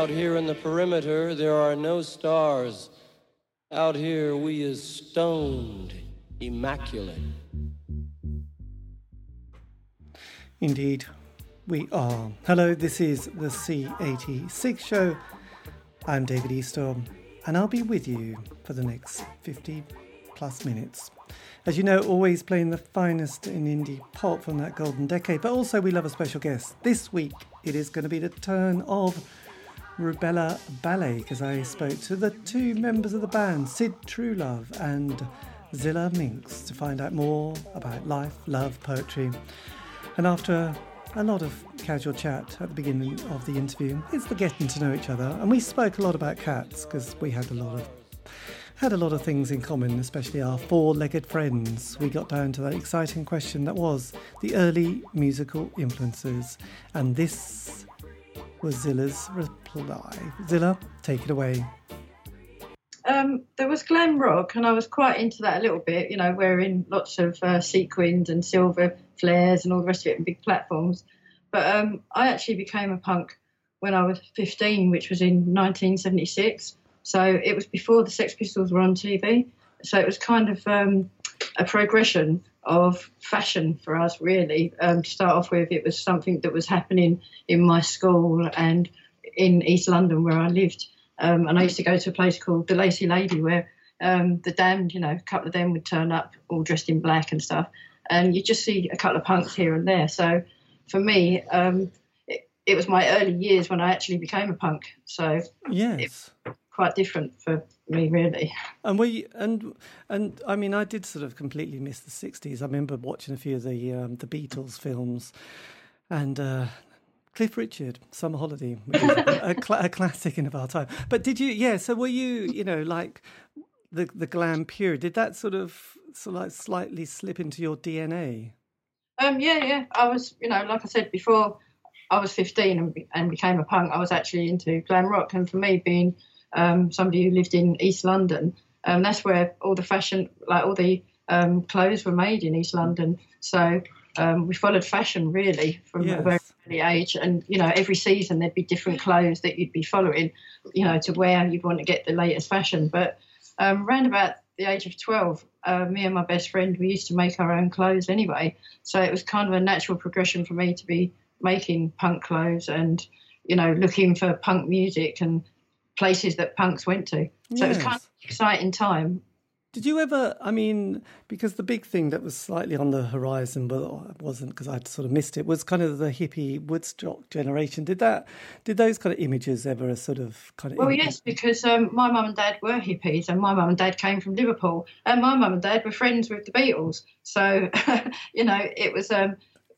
Out here in the perimeter, there are no stars. Out here, we is stoned, immaculate. Indeed, we are. Hello, this is the C86 show. I'm David Eastaugh, and I'll be with you for the next 50 plus minutes. As you know, always playing the finest in indie pop from that golden decade, but also we love a special guest. This week, it is going to be the turn of Rubella Ballet because I spoke to the two members of the band, Sid Truelove and Zillah Minx, to find out more about life, love, poetry. And after a lot of casual chat at the beginning of the interview, it's the getting to know each other. And we spoke a lot about cats because we had a lot of had a lot of things in common, especially our four-legged friends. We got down to that exciting question that was the early musical influences, and this was Zillah's reply. Zillah, take it away. Um, there was glam rock, and I was quite into that a little bit. You know, wearing lots of uh, sequins and silver flares and all the rest of it, and big platforms. But um, I actually became a punk when I was 15, which was in 1976. So it was before the Sex Pistols were on TV. So it was kind of um, a progression of fashion for us, really. Um, to start off with, it was something that was happening in my school and in East London where I lived. Um, and I used to go to a place called the Lacy Lady where um, the damned, you know, a couple of them would turn up all dressed in black and stuff. And you just see a couple of punks here and there. So for me, um, it, it, was my early years when I actually became a punk. So yes, quite different for me, really. And we and and I mean, I did sort of completely miss the '60s. I remember watching a few of the um, the Beatles films, and uh, Cliff Richard, Summer Holiday, which is a, cl- a, classic in of our time. But did you, yeah, so were you, you know, like the the glam period, did that sort of, sort of like slightly slip into your DNA? Um, yeah, yeah. I was, you know, like I said before, I was 15 and, and became a punk. I was actually into glam rock. And for me, being um, somebody who lived in East London, um, that's where all the fashion, like all the um, clothes were made in East London. So um, we followed fashion really from yes. a very early age, and you know every season there'd be different clothes that you'd be following, you know, to wear. You'd want to get the latest fashion. But um, around about the age of 12, uh, me and my best friend we used to make our own clothes anyway, so it was kind of a natural progression for me to be making punk clothes and you know looking for punk music and places that punks went to. So yes. it was kind of exciting time did you ever? I mean, because the big thing that was slightly on the horizon, but it wasn't because I'd sort of missed it, was kind of the hippie Woodstock generation. Did that? Did those kind of images ever sort of kind of? Well, yes, because um, my mum and dad were hippies, and my mum and dad came from Liverpool, and my mum and dad were friends with the Beatles. So, you know, it was. Um,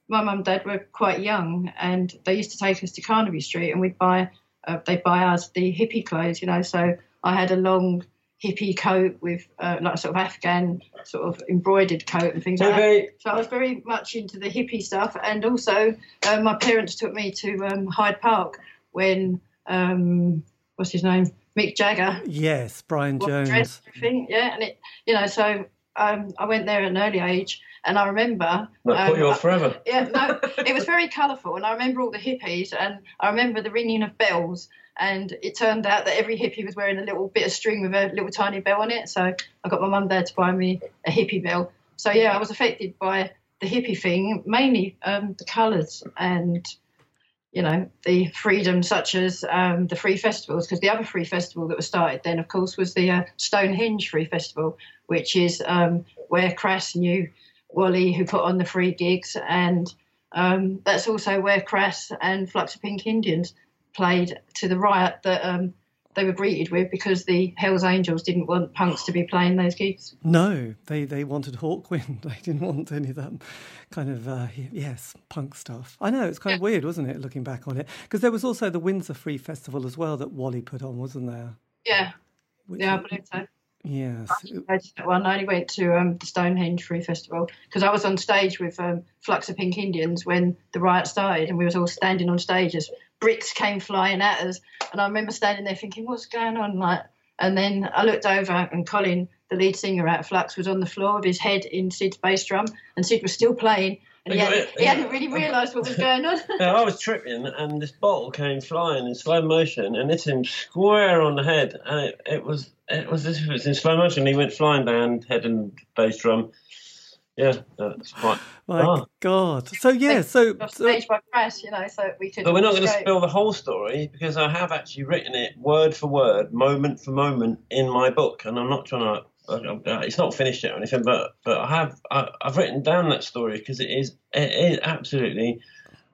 my mum and dad were quite young, and they used to take us to Carnaby Street, and we'd buy. Uh, they'd buy us the hippie clothes, you know. So I had a long hippie coat with uh, like a sort of Afghan sort of embroidered coat and things like that. So I was very much into the hippie stuff, and also uh, my parents took me to um, Hyde Park when um, what's his name Mick Jagger. Yes, Brian Jones. yeah, and it you know so um, I went there at an early age. And I remember. That put you off forever. Yeah, no, it was very colourful. And I remember all the hippies, and I remember the ringing of bells and it turned out that every hippie was wearing a little bit of string with a little tiny bell on it. So I got my mum there to buy me a hippie bell. So yeah, I was affected by the hippie thing, mainly um, the colours and you know the freedom, such as um, the free festivals. Because the other free festival that was started then, of course, was the uh, Stonehenge Free Festival, which is um, where Crass knew Wally, who put on the free gigs, and um, that's also where Crass and Flux of Pink Indians played to the riot that um, they were greeted with because the Hells Angels didn't want punks to be playing those gigs. No, they they wanted Hawkwind. They didn't want any of that kind of uh, yes punk stuff. I know it's kind yeah. of weird, wasn't it, looking back on it? Because there was also the Windsor Free Festival as well that Wally put on, wasn't there? Yeah, Which yeah, I believe so. Yes. I one. I only went to um, the Stonehenge Free Festival because I was on stage with um, Flux of Pink Indians when the riot started, and we was all standing on stage as bricks came flying at us. And I remember standing there thinking, what's going on? Like, and then I looked over and Colin, the lead singer at Flux, was on the floor with his head in Sid's bass drum, and Sid was still playing. and he, hadn't, he hadn't really realised what was going on. yeah, I was tripping, and this bottle came flying in slow motion and hit him square on the head, and it, it was it was this was in slow motion. He went flying down, head and bass drum. Yeah, that's quite. My oh. God. So yeah, so, so stage by Crass, you know, so we could. But we're not going to spill the whole story because I have actually written it word for word, moment for moment in my book, and I'm not trying to. Uh, it's not finished yet or anything, but but I have I, have written down that story because it is it is absolutely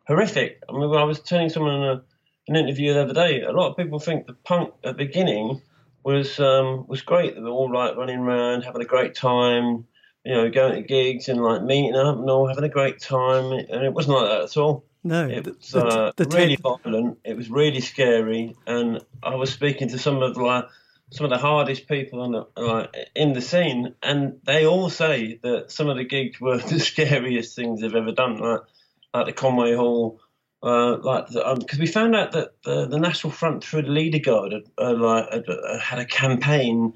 horrific. I mean, when I was telling someone in a, an interview the other day. A lot of people think the punk at the beginning was um, was great. They were all like running around, having a great time you know, going to gigs and like meeting up and all having a great time. And it wasn't like that at all. No, it was the, uh, the really violent. It was really scary, and I was speaking to some of like some of the hardest people in the, like in the scene, and they all say that some of the gigs were the scariest things they've ever done, like like the Conway Hall. Uh, like because um, we found out that the, the National Front through the Leader Guard had, uh, like, had, uh, had a campaign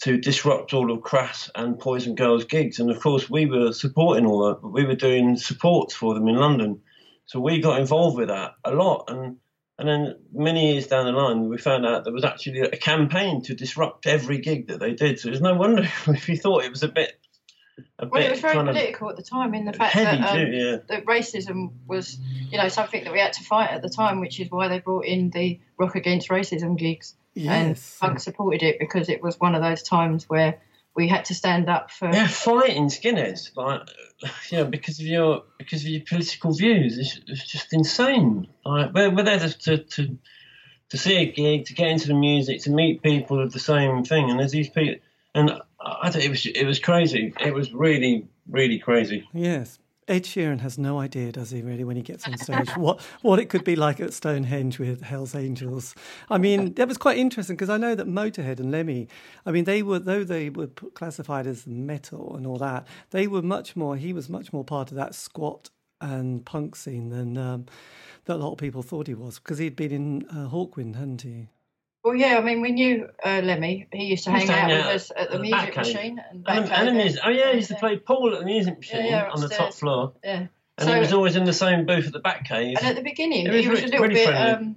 to disrupt all of Crass and Poison Girls gigs. And of course, we were supporting all that. We were doing supports for them in London. So we got involved with that a lot. And and then many years down the line, we found out there was actually a campaign to disrupt every gig that they did. So it's no wonder if you thought it was a bit. A well, bit it was very political at the time in the fact that, um, too, yeah. that racism was, you know, something that we had to fight at the time, which is why they brought in the Rock Against Racism gigs. Yes. And punk supported it because it was one of those times where we had to stand up for yeah fighting skinheads like you know because of your because of your political views. It's, it's just insane. Like we're, we're there to, to to see a gig to get into the music to meet people of the same thing. And there's these people and I, it was it was crazy. It was really really crazy. Yes Ed Sheeran has no idea, does he, really, when he gets on stage, what, what it could be like at Stonehenge with Hell's Angels. I mean, that was quite interesting because I know that Motorhead and Lemmy, I mean, they were, though they were classified as metal and all that, they were much more, he was much more part of that squat and punk scene than um, that a lot of people thought he was because he'd been in uh, Hawkwind, hadn't he? Well, yeah, I mean, we knew uh, Lemmy. He used to hang out, with us at the music machine. And, and, and, music. Oh, yeah, he used to play pool at the music machine yeah, yeah, on the top floor. Yeah. And so, he was always in the same booth at the back cave. And at the beginning, was he was really, a little really bit, um,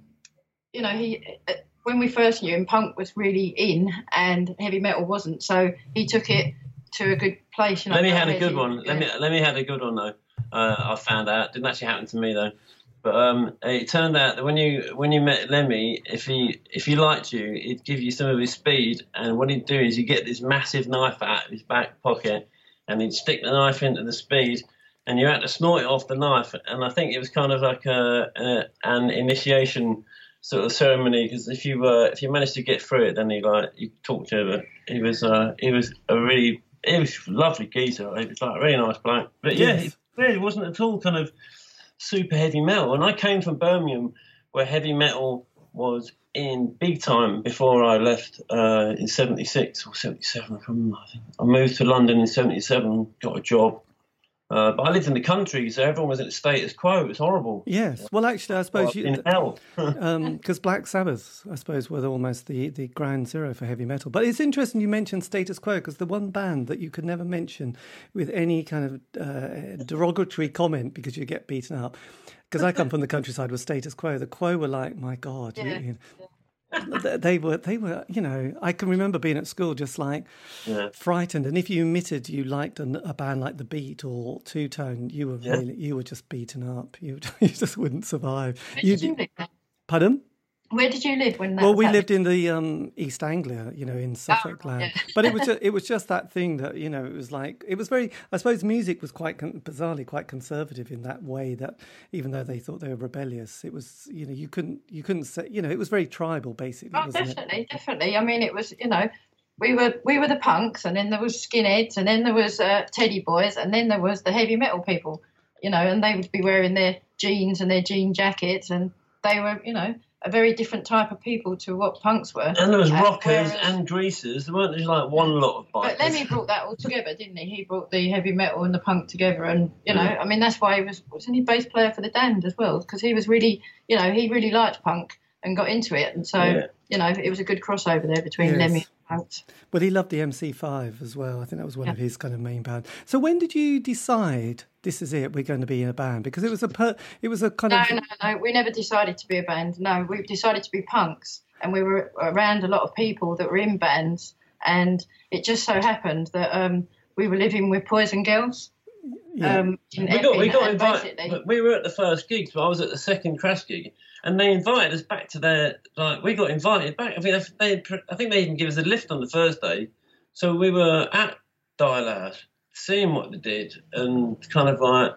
you know, he uh, when we first knew him, punk was really in and heavy metal wasn't. So he took it to a good place. You know, Lemmy had a good one. Yeah. Lemmy, Lemmy had a good one though. Uh, I found out. Didn't actually happen to me though. But um, it turned out that when you when you met Lemmy, if he if he liked you, he'd give you some of his speed, and what he'd do is he'd get this massive knife out of his back pocket, and he'd stick the knife into the speed, and you had to snort it off the knife. And I think it was kind of like a, a an initiation sort of ceremony because if you uh, if you managed to get through it, then he like you talked to him. He was uh, he was a really he was lovely geezer. He was like a really nice bloke. But yeah, yes. it really wasn't at all kind of super heavy metal. And I came from Birmingham, where heavy metal was in big time before I left uh, in '76 or '77. I, I moved to London in '77, got a job, uh, but I lived in the country, so everyone was in a status quo. It was horrible. Yes. Well, actually, I suppose well, you, in hell. Because um, Black Sabbath, I suppose, were almost the, the ground zero for heavy metal. But it's interesting you mentioned status quo because the one band that you could never mention with any kind of uh, derogatory comment because you get beaten up. Because I come from the countryside was status quo. The quo were like, my God, yeah. you, you they were they were you know I can remember being at school just like yeah. frightened and if you admitted you liked a, a, band like the Beat or Two Tone you were yeah. really you were just beaten up you you just wouldn't survive. You, you pardon? Where did you live when that? Well, we lived in the um, East Anglia, you know, in Suffolk oh, land. Yeah. but it was just, it was just that thing that you know it was like it was very. I suppose music was quite bizarrely quite conservative in that way that even though they thought they were rebellious, it was you know you couldn't you couldn't say you know it was very tribal basically. Oh, definitely, it? definitely. I mean, it was you know we were we were the punks, and then there was skinheads, and then there was uh, teddy boys, and then there was the heavy metal people. You know, and they would be wearing their jeans and their jean jackets, and they were you know a very different type of people to what punks were. And there was uh, rockers whereas, and greasers. There weren't just like one lot of bikers. But Lemmy brought that all together, didn't he? He brought the heavy metal and the punk together, and you know, I mean, that's why he was wasn't he bass player for the Damned as well? Because he was really, you know, he really liked punk and got into it, and so yeah. you know, it was a good crossover there between yes. Lemmy. and Punks. Well, he loved the MC5 as well. I think that was one yeah. of his kind of main bands. So when did you decide this is it. We're going to be in a band because it was a per, it was a kind no, of no, no. We never decided to be a band. No, we decided to be punks, and we were around a lot of people that were in bands, and it just so happened that um, we were living with Poison Girls. yeah. Um, We got we got and invited. We were at the first gig, so I was at the second Crass gig, and they invited us back to their like. We got invited back. I think they, they I think they even gave us a lift on the first day, so we were at Dial House seeing what they did, and kind of like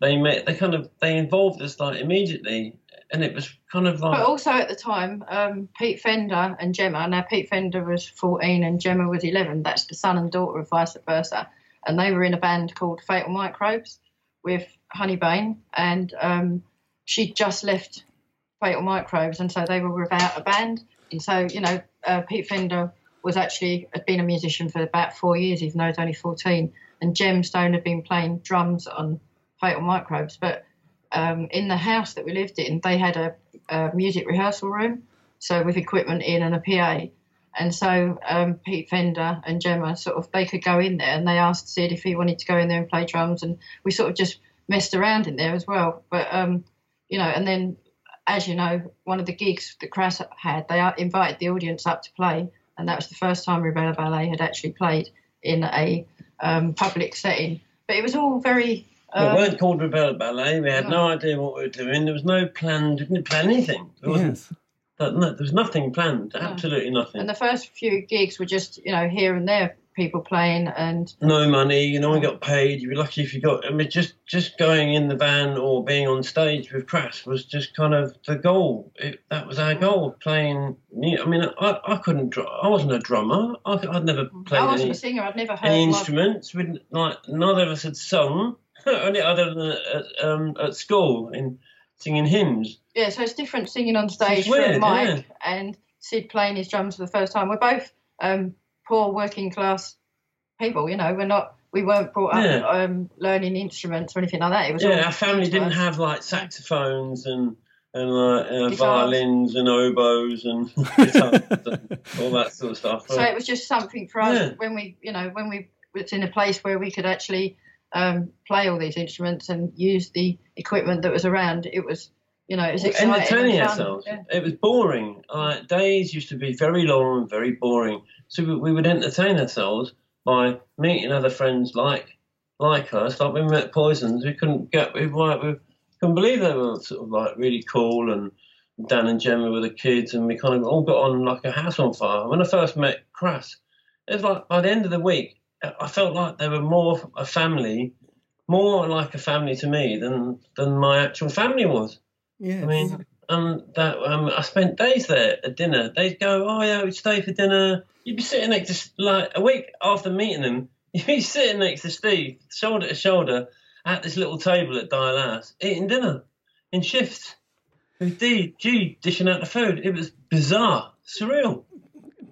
they met. They kind of they involved us like immediately, and it was kind of like But also at the time, um, Pete Fender and Gemma. Now Pete Fender was 14 and Gemma was 11. That's the son and daughter of Vi Subversa, and they were in a band called Fatal Microbes with Honeybane, and um, she just left Fatal Microbes, and so they were without a band. And so you know, uh, Pete Fender was actually had been a musician for about four years, even though he was only 14. And Gemstone had been playing drums on Fatal Microbes, but um, in the house that we lived in, they had a, a music rehearsal room, so with equipment in and a PA. And so um, Pete Fender and Gemma sort of they could go in there, and they asked Sid if he wanted to go in there and play drums, and we sort of just messed around in there as well. But um, you know, and then as you know, one of the gigs that Crass had, they invited the audience up to play, and that was the first time Rubella Ballet had actually played in a um, public setting. But it was all very. Well, Um, we weren't called Rubella Ballet. We had no idea what we were doing. There was no plan. Didn't plan anything. There yes. But no, there was nothing planned. Absolutely nothing. And the first few gigs were just, you know, here and there, people playing, and no money. You know, we got paid. You'd be lucky if you got. I mean, just just going in the van or being on stage with Crass was just kind of the goal. It, that was our goal. Playing. I mean, I, I couldn't. I wasn't a drummer. I, would never played I wasn't any, a singer. I'd never heard any instruments. We like neither of us had sung. Only other than at, um, at school in singing hymns. Yeah, so it's different singing on stage weird, from Mike yeah. and Sid playing his drums for the first time. We're both um, poor working class people, you know. We're not. We weren't brought up Yeah. um, learning instruments or anything like that. It was Yeah, our family didn't us. have like saxophones and and like uh, violins and oboes and and all that sort of stuff. So it was just something for us Yeah. when we, you know, when we was in a place where we could actually um, play all these instruments and use the equipment that was around. It was, you know, it was exciting. entertaining ourselves. Yeah. It was boring. Like days used to be very long and very boring. So we, we would entertain ourselves by meeting other friends like like us. Like we met Poisons, we couldn't get we like we couldn't believe they were sort of like really cool and Dan and Gemma were the kids and we kind of all got on like a house on fire. When I first met Crass, it was like by the end of the week I felt like they were more a family, more like a family to me than than my actual family was. Yes. I mean, um, that um, I spent days there at dinner. They'd go, "Oh yeah, we'd stay for dinner." You'd be sitting next to like a week after meeting them. You'd be sitting next to Steve, shoulder to shoulder, at this little table at Dial House, eating dinner in shifts. With D, G dishing out the food. It was bizarre, surreal.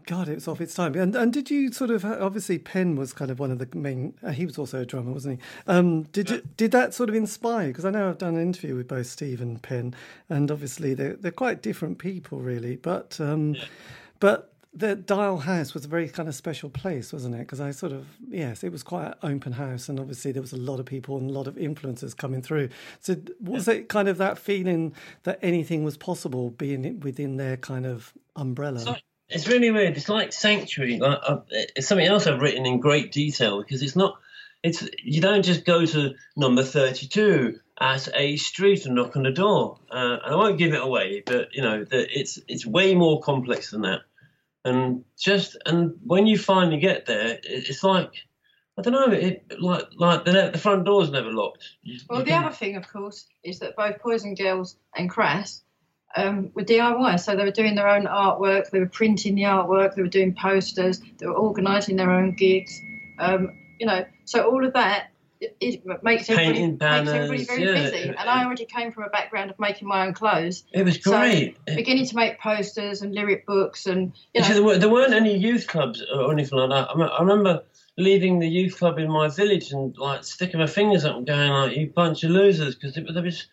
God, it was off its time. And and did you sort of obviously Penn was kind of one of the main. Uh, he was also a drummer, wasn't he? Um, did you, did that sort of inspire? Because I know I've done an interview with both Steve and Penn, and obviously they're they're quite different people, really. But um, but the Dial House was a very kind of special place, wasn't it? Because I sort of yes, it was quite an open house, and obviously there was a lot of people and a lot of influences coming through. So was it kind of that feeling that anything was possible, being within their kind of umbrella? It's really weird. It's like sanctuary. Like uh, it's something else I've written in great detail because it's not. It's you don't just go to number thirty-two at a street and knock on the door. Uh, and I won't give it away, but you know that it's it's way more complex than that. And just and when you finally get there, it, it's like I don't know. It like like the the front door's never locked. You- Well, you the can- other thing, of course, is that both Poison Girls and Crass um, were DIY. So they were doing their own artwork, they were printing the artwork, they were doing posters, they were organising their own gigs. Um, you know, so all of that it, it makes everybody, Painting makes everybody very yeah. busy. And I already came from a background of making my own clothes. it was So great. It- beginning to make posters and lyric books and you know, there, were, there weren't any youth clubs or anything like that. I remember leaving the youth club in my village and like sticking my fingers up and going like, "You bunch of losers," because there was,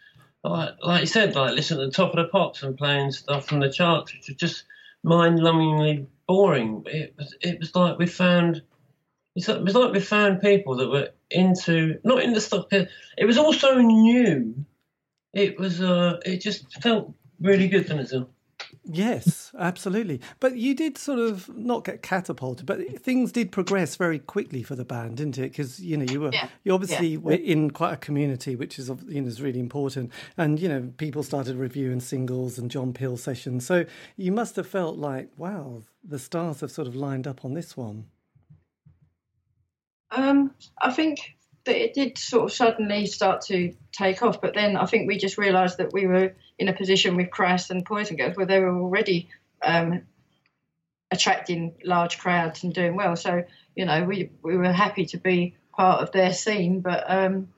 like, like you said, like listening to the top of the pops and playing stuff from the charts, which was just mind-numbingly boring. It was, it was like we found, it was like we found people that were into not in the stuff. It was also new. It was. Uh, it just felt really good, didn't it? Yes, absolutely. But you did sort of not get catapulted, but things did progress very quickly for the band, didn't it? Because you know you were Yeah. you obviously Yeah. were in quite a community, which is you know is really important. And you know people started reviewing singles and John Peel sessions, so you must have felt like wow, the stars have sort of lined up on this one. Um, I think that it did sort of suddenly start to take off, but then I think we just realised that we were in a position with Crass and Poison Girls where they were already um, attracting large crowds and doing well. So you know, we we were happy to be part of their scene, but um,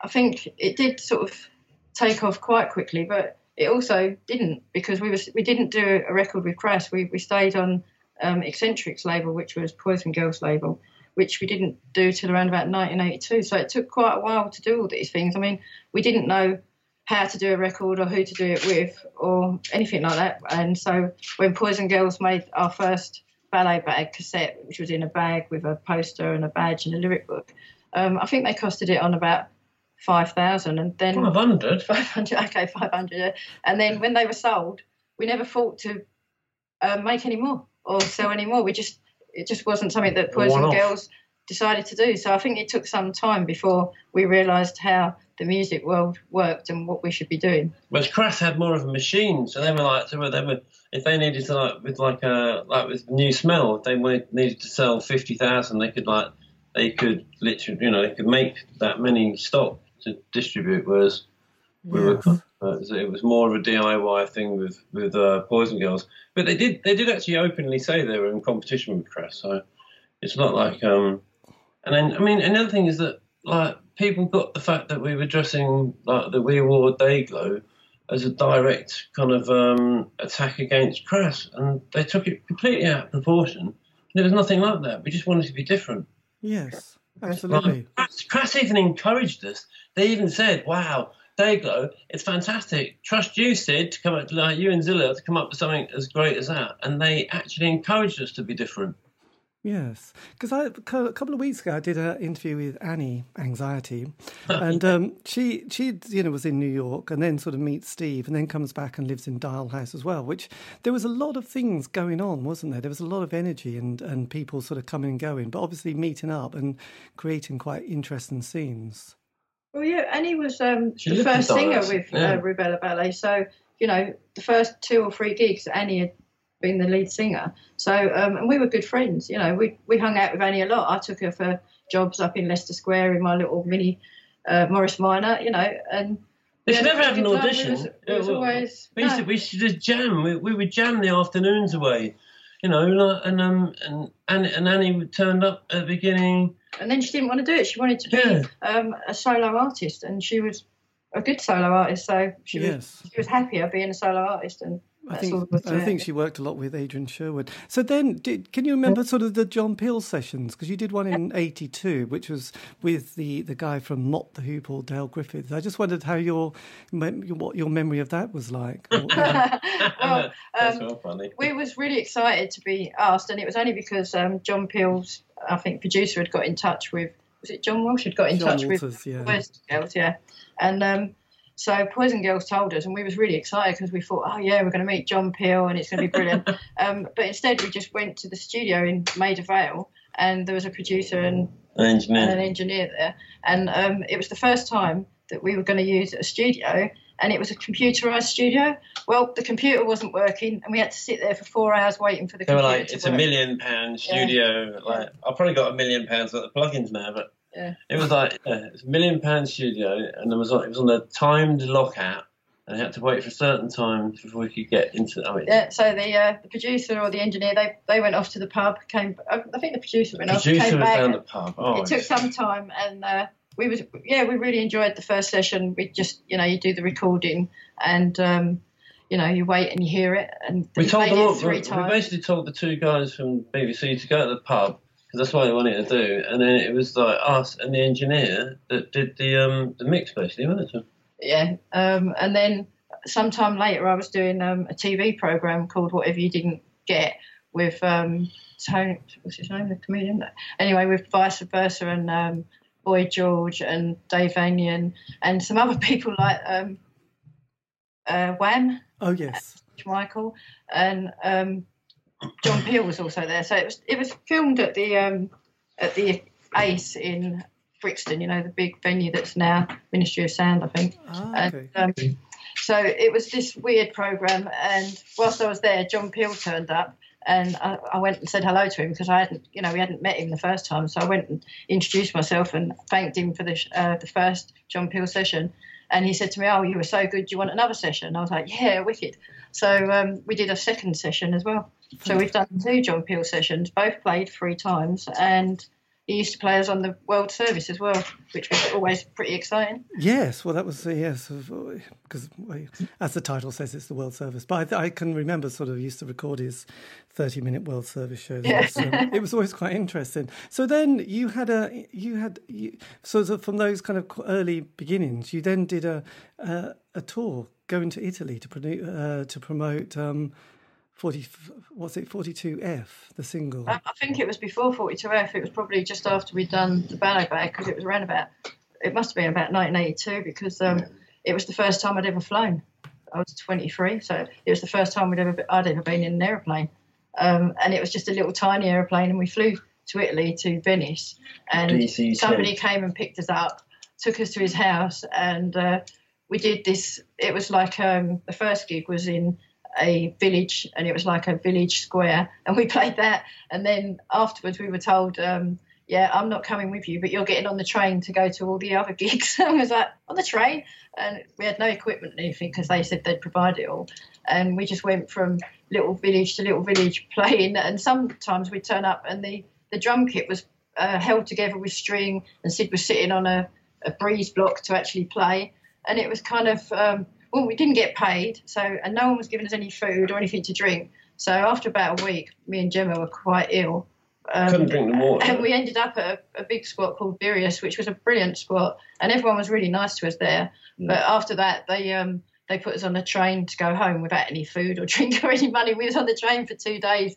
I think it did sort of take off quite quickly, but it also didn't because we was we didn't do a record with Crass. We we stayed on um, Xntrix label, which was Poison Girls label, which we didn't do till around about 1982. So it took quite a while to do all these things. I mean, we didn't know how to do a record or who to do it with or anything like that. And so when Poison Girls made our first ballet bag cassette, which was in a bag with a poster and a badge and a lyric book, um, I think they costed it on about five thousand, and then Five hundred. 500 okay 500 yeah. and then when they were sold we never thought to uh, make any more or sell any more we just it just wasn't something that poison one-off. girls decided to do so i think it took some time before we realized how the music world worked and what we should be doing Whereas Crass had more of a machine, so they were like, so they were, if they needed to like with like a like with new smell, if they wanted, needed to sell fifty thousand, they could like they could literally, you know, they could make that many stock to distribute. Whereas we were, Uh, it was more of a DIY thing with with uh, Poison Girls, but they did they did actually openly say they were in competition with Crass, so it's not like um. And then I mean another thing is that like people got the fact that we were dressing like that we wore Dayglow as a direct kind of um, attack against Crass, and they took it completely out of proportion. There was nothing like that. We just wanted to be different. Yes, absolutely. Like, Crass, Crass even encouraged us. They even said, "Wow, Dayglow, it's fantastic. Trust you, Sid, to come up, like you and Zillah, to come up with something as great as that." And they actually encouraged us to be different. Yes, because I a couple of weeks ago I did an interview with Annie Anxiety, and um, she she you know was in New York and then sort of meets Steve and then comes back and lives in Dial House as well. Which there was a lot of things going on, wasn't there? There was a lot of energy and and people sort of coming and going, but obviously meeting up and creating quite interesting scenes. Well yeah annie was um, She the first singer with yeah. uh, rubella ballet so you know the first two or three gigs annie had been the lead singer so um, and we were good friends you know we, we hung out with annie a lot i took her for jobs up in leicester square in my little mini uh, morris minor you know and we she never had an audition. It was, it was always We used, to, we used to just jam. We, we would jam the afternoons away, you know. like- And um and and, and Annie would turned up at the beginning. And then she didn't want to do it. She wanted to be Yeah. um, a solo artist, and she was a good solo artist. So she was she was happier being a solo artist, and I that's all. think I think she worked a lot with Adrian Sherwood. So then, did, can you remember sort of the John Peel sessions? Because you did one in '82, which was with the, the guy from Mott the Hoople, Dale Griffin. I just wondered how your what your memory of that was like. Or- well, That's um, well funny. we was really excited to be asked, and it was only because um, John Peel's, I think, producer had got in touch with. Was it John Walsh had got in John touch with Walters, yeah. Poison Girls, yeah. And um, so Poison Girls told us, and we was really excited because we thought, oh yeah, we're going to meet John Peel, and it's going to be brilliant. um, but instead, we just went to the studio in Maida Vale, and there was a producer and, An and engineer. an engineer there, and um, it was the first time that we were going to use a studio. And it was a computerized studio. Well, the computer wasn't working, and we had to sit there for four hours waiting for the They were computer like, to it's a million pound Yeah. studio. Like, I've probably got a million pounds worth of plugins now, but Yeah. it was like yeah, it was a million pound studio, and there was on, it was on a timed lockout, and they had to wait for certain times before we could get into. I mean, Yeah, so the uh, the producer or the engineer they they went off to the pub. Came, I I think the producer went off. producer Came was back. down the pub. Oh, it took some time, and uh, we was yeah we really enjoyed the first session. We just you know you do the recording, and um, you know you wait and you hear it, and We we told them all, three we times. basically told the two guys from BBC to go to the pub because that's what I wanted to do, and then it was like us and the engineer that did the um the mix basically, wasn't it? Yeah, um, and then sometime later I was doing um, a TV program called Whatever You Didn't Get with um, Tony, what's his name, the comedian? Anyway, with Vi Subversa and um, Boy George and Dave Vanian and some other people like um, uh, Wham. Oh yes, Michael and um, John Peel was also there. So it was it was filmed at the um, at the Ace in Brixton. You know the big venue that's now Ministry of Sound, I think. ah, okay. And, um, so it was this weird program, and whilst I was there, John Peel turned up, and I, I went and said hello to him because I hadn't, you know, we hadn't met him the first time. So I went and introduced myself and thanked him for the sh- uh, the first John Peel session. And he said to me, "Oh, you were so good. Do you want another session?" And I was like, "Yeah, wicked." So um, we did a second session as well. So we've done two John Peel sessions, both played three times, and he used to play us on the World Service as well, which was always pretty exciting. Yes, well, that was yes, because as the title says, it's the World Service. But I, I can remember sort of used to record his thirty-minute World Service shows. Yeah. It, was, um, it was always quite interesting. So then you had a you had you, so from those kind of early beginnings, you then did a a, a tour going to Italy to promote uh, to promote. Um, 40 what's it 42f the single I, I think it was before 42F. It was probably just after we'd done the ballet bag because it was around about, it must have been about 1982 because um, it was the first time I'd ever flown. I was 23, so it was the first time we'd ever be, I'd ever been in an aeroplane. Um, and it was just a little tiny aeroplane, and we flew to Italy to Venice. And DC-10. somebody came and picked us up, took us to his house, and uh, we did this. It was like um, the first gig was in a village and it was like a village square and we played that. And then afterwards we were told um, yeah i'm not coming with you but you're getting on the train to go to all the other gigs. And I was like on the train? And we had no equipment or anything because they said they'd provide it all. And we just went from little village to little village playing. And sometimes we'd turn up and the, the drum kit was uh, held together with string and sid was sitting on a, a breeze block to actually play. And it was kind of um, well, we didn't get paid, so and no one was giving us any food or anything to drink. So after about a week, me and Gemma were quite ill. Um, Couldn't drink the water. And we ended up at a, a big spot called Birius, which was a brilliant spot, and everyone was really nice to us there. But after that, they um, they put us on a train to go home without any food or drink or any money. We was on the train for two days,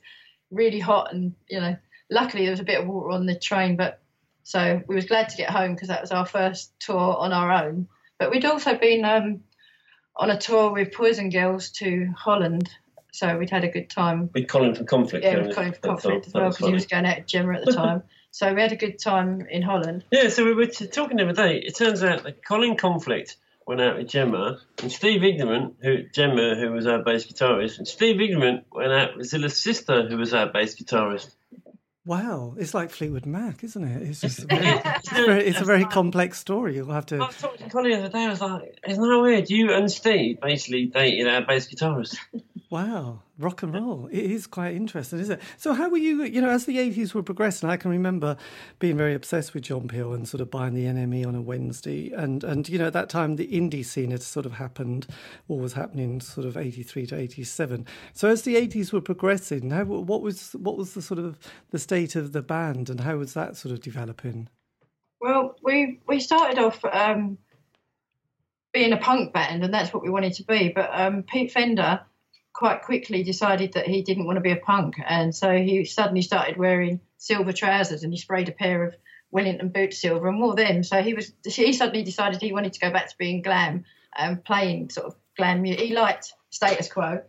really hot, and you know, luckily there was a bit of water on the train, but so we was glad to get home because that was our first tour on our own. But we'd also been um, on a tour with Poison Girls to Holland, so we'd had a good time. With Colin from Conflict. Yeah, with Colin for Conflict as well because he was going out at Gemma at the time. so we had a good time in Holland. Yeah, so we were talking the other day. It turns out that Colin Conflict went out with Gemma, and Steve Ignorant, who Gemma, who was our bass guitarist, and Steve Ignorant went out with Zillah's sister, who was our bass guitarist. Wow it's like fleetwood mac isn't it it's just very, it's, very, it's a very complex story you'll have to. I was talking to Colin the other day. I was like, "Isn't that weird? You and Steve basically dated our uh, bass guitarist." Wow, rock and roll. It is quite interesting, isn't it? So, how were you, you know, as the 80s were progressing? I can remember being very obsessed with John Peel and sort of buying the NME on a Wednesday. And, and you know, at that time, the indie scene had sort of happened, or was happening sort of 83 to 87. So, as the 80s were progressing, how, what, was, what was the sort of the state of the band and how was that sort of developing? Well, we we started off um, being a punk band, and that's what we wanted to be. But um, Pete Fender quite quickly decided that he didn't want to be a punk, and so he suddenly started wearing silver trousers, and he sprayed a pair of Wellington boots silver and wore them. So he was he suddenly decided he wanted to go back to being glam and playing sort of glam music. He liked status quo.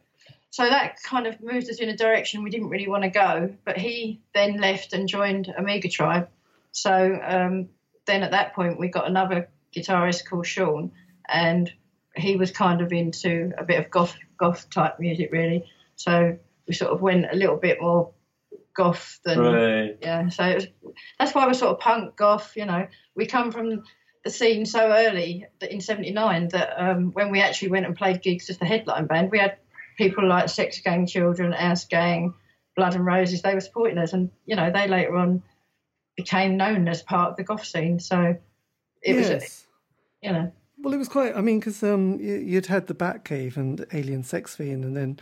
So that kind of moved us in a direction we didn't really want to go. But he then left and joined Omega Tribe. So um, then at that point we got another guitarist called Sean, and he was kind of into a bit of goth goth type music really. So we sort of went a little bit more goth than Right. yeah. So it was, that's why we're sort of punk goth. You know, we come from the scene so early that in '79 that um, when we actually went and played gigs as the headline band, we had people like Sex Gang Children, House Gang, Blood and Roses. They were supporting us, and you know they later on became known as part of the goth scene. So it was, yes. you know, Well, it was quite. I mean, because um, you, you'd had the Batcave and Alien Sex Fiend, and then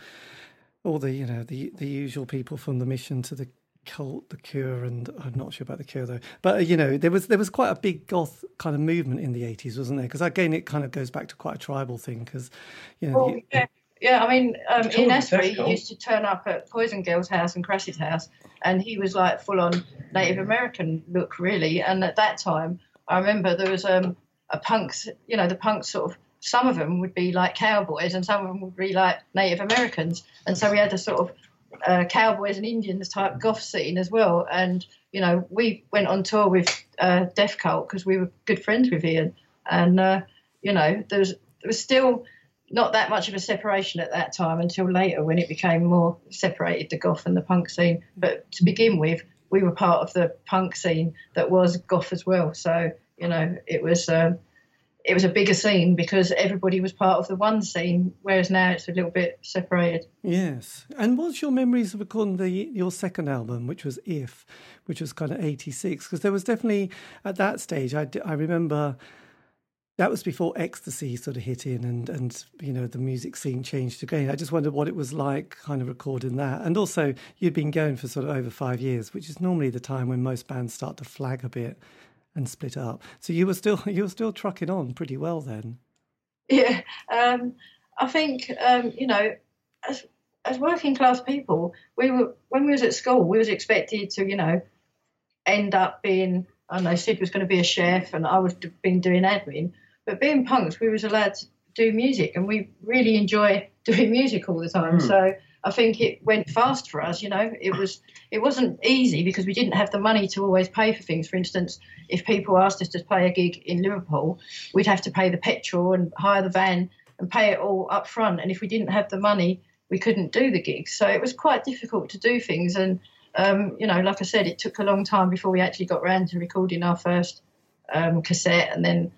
all the you know the the usual people from the Mission to the Cult, the Cure, and I'm not sure about the Cure though. But uh, you know, there was there was quite a big goth kind of movement in the 80s, wasn't there? Because again, it kind of goes back to quite a tribal thing. Because you know, Well, you- yeah, yeah. I mean, um, Ian Astbury, technical. he used to turn up at Poison Girl's house and Crass's house, and he was like full on Native American look, really. And at that time, I remember there was um, a punks, you know, the punks sort of some of them would be like cowboys and some of them would be like Native Americans. And so we had a sort of uh, cowboys and Indians type goth scene as well. And, you know, we went on tour with uh, Death Cult because we were good friends with Ian. And, uh, you know, there was, there was still not that much of a separation at that time until later when it became more separated, the goth and the punk scene. But to begin with, we were part of the punk scene that was goth as well. So, you know, it was. Um, it was a bigger scene because everybody was part of the one scene, whereas now it's a little bit separated. Yes. And what's your memories of recording the your second album, which was If, which was kind of 86? Because there was definitely, at that stage, I, I remember that was before ecstasy sort of hit in and, and, you know, the music scene changed again. I just wondered what it was like kind of recording that. And also, you'd been going for sort of over five years, which is normally the time when most bands start to flag a bit and split up. So you were still you were still trucking on pretty well then. Yeah, um, I think um, you know, as as working class people, we were when we was at school, we was expected to you know end up being. I know Sid was going to be a chef, and I would have been doing admin. But being punks, we was allowed to do music, and we really enjoy doing music all the time. Mm. So I think it went fast for us. You know, it was it wasn't easy because we didn't have the money to always pay for things. For instance, if people asked us to play a gig in Liverpool, we'd have to pay the petrol and hire the van and pay it all up front. And if we didn't have the money, we couldn't do the gigs. So it was quite difficult to do things. And um, you know, like I said, it took a long time before we actually got around to recording our first um, cassette and then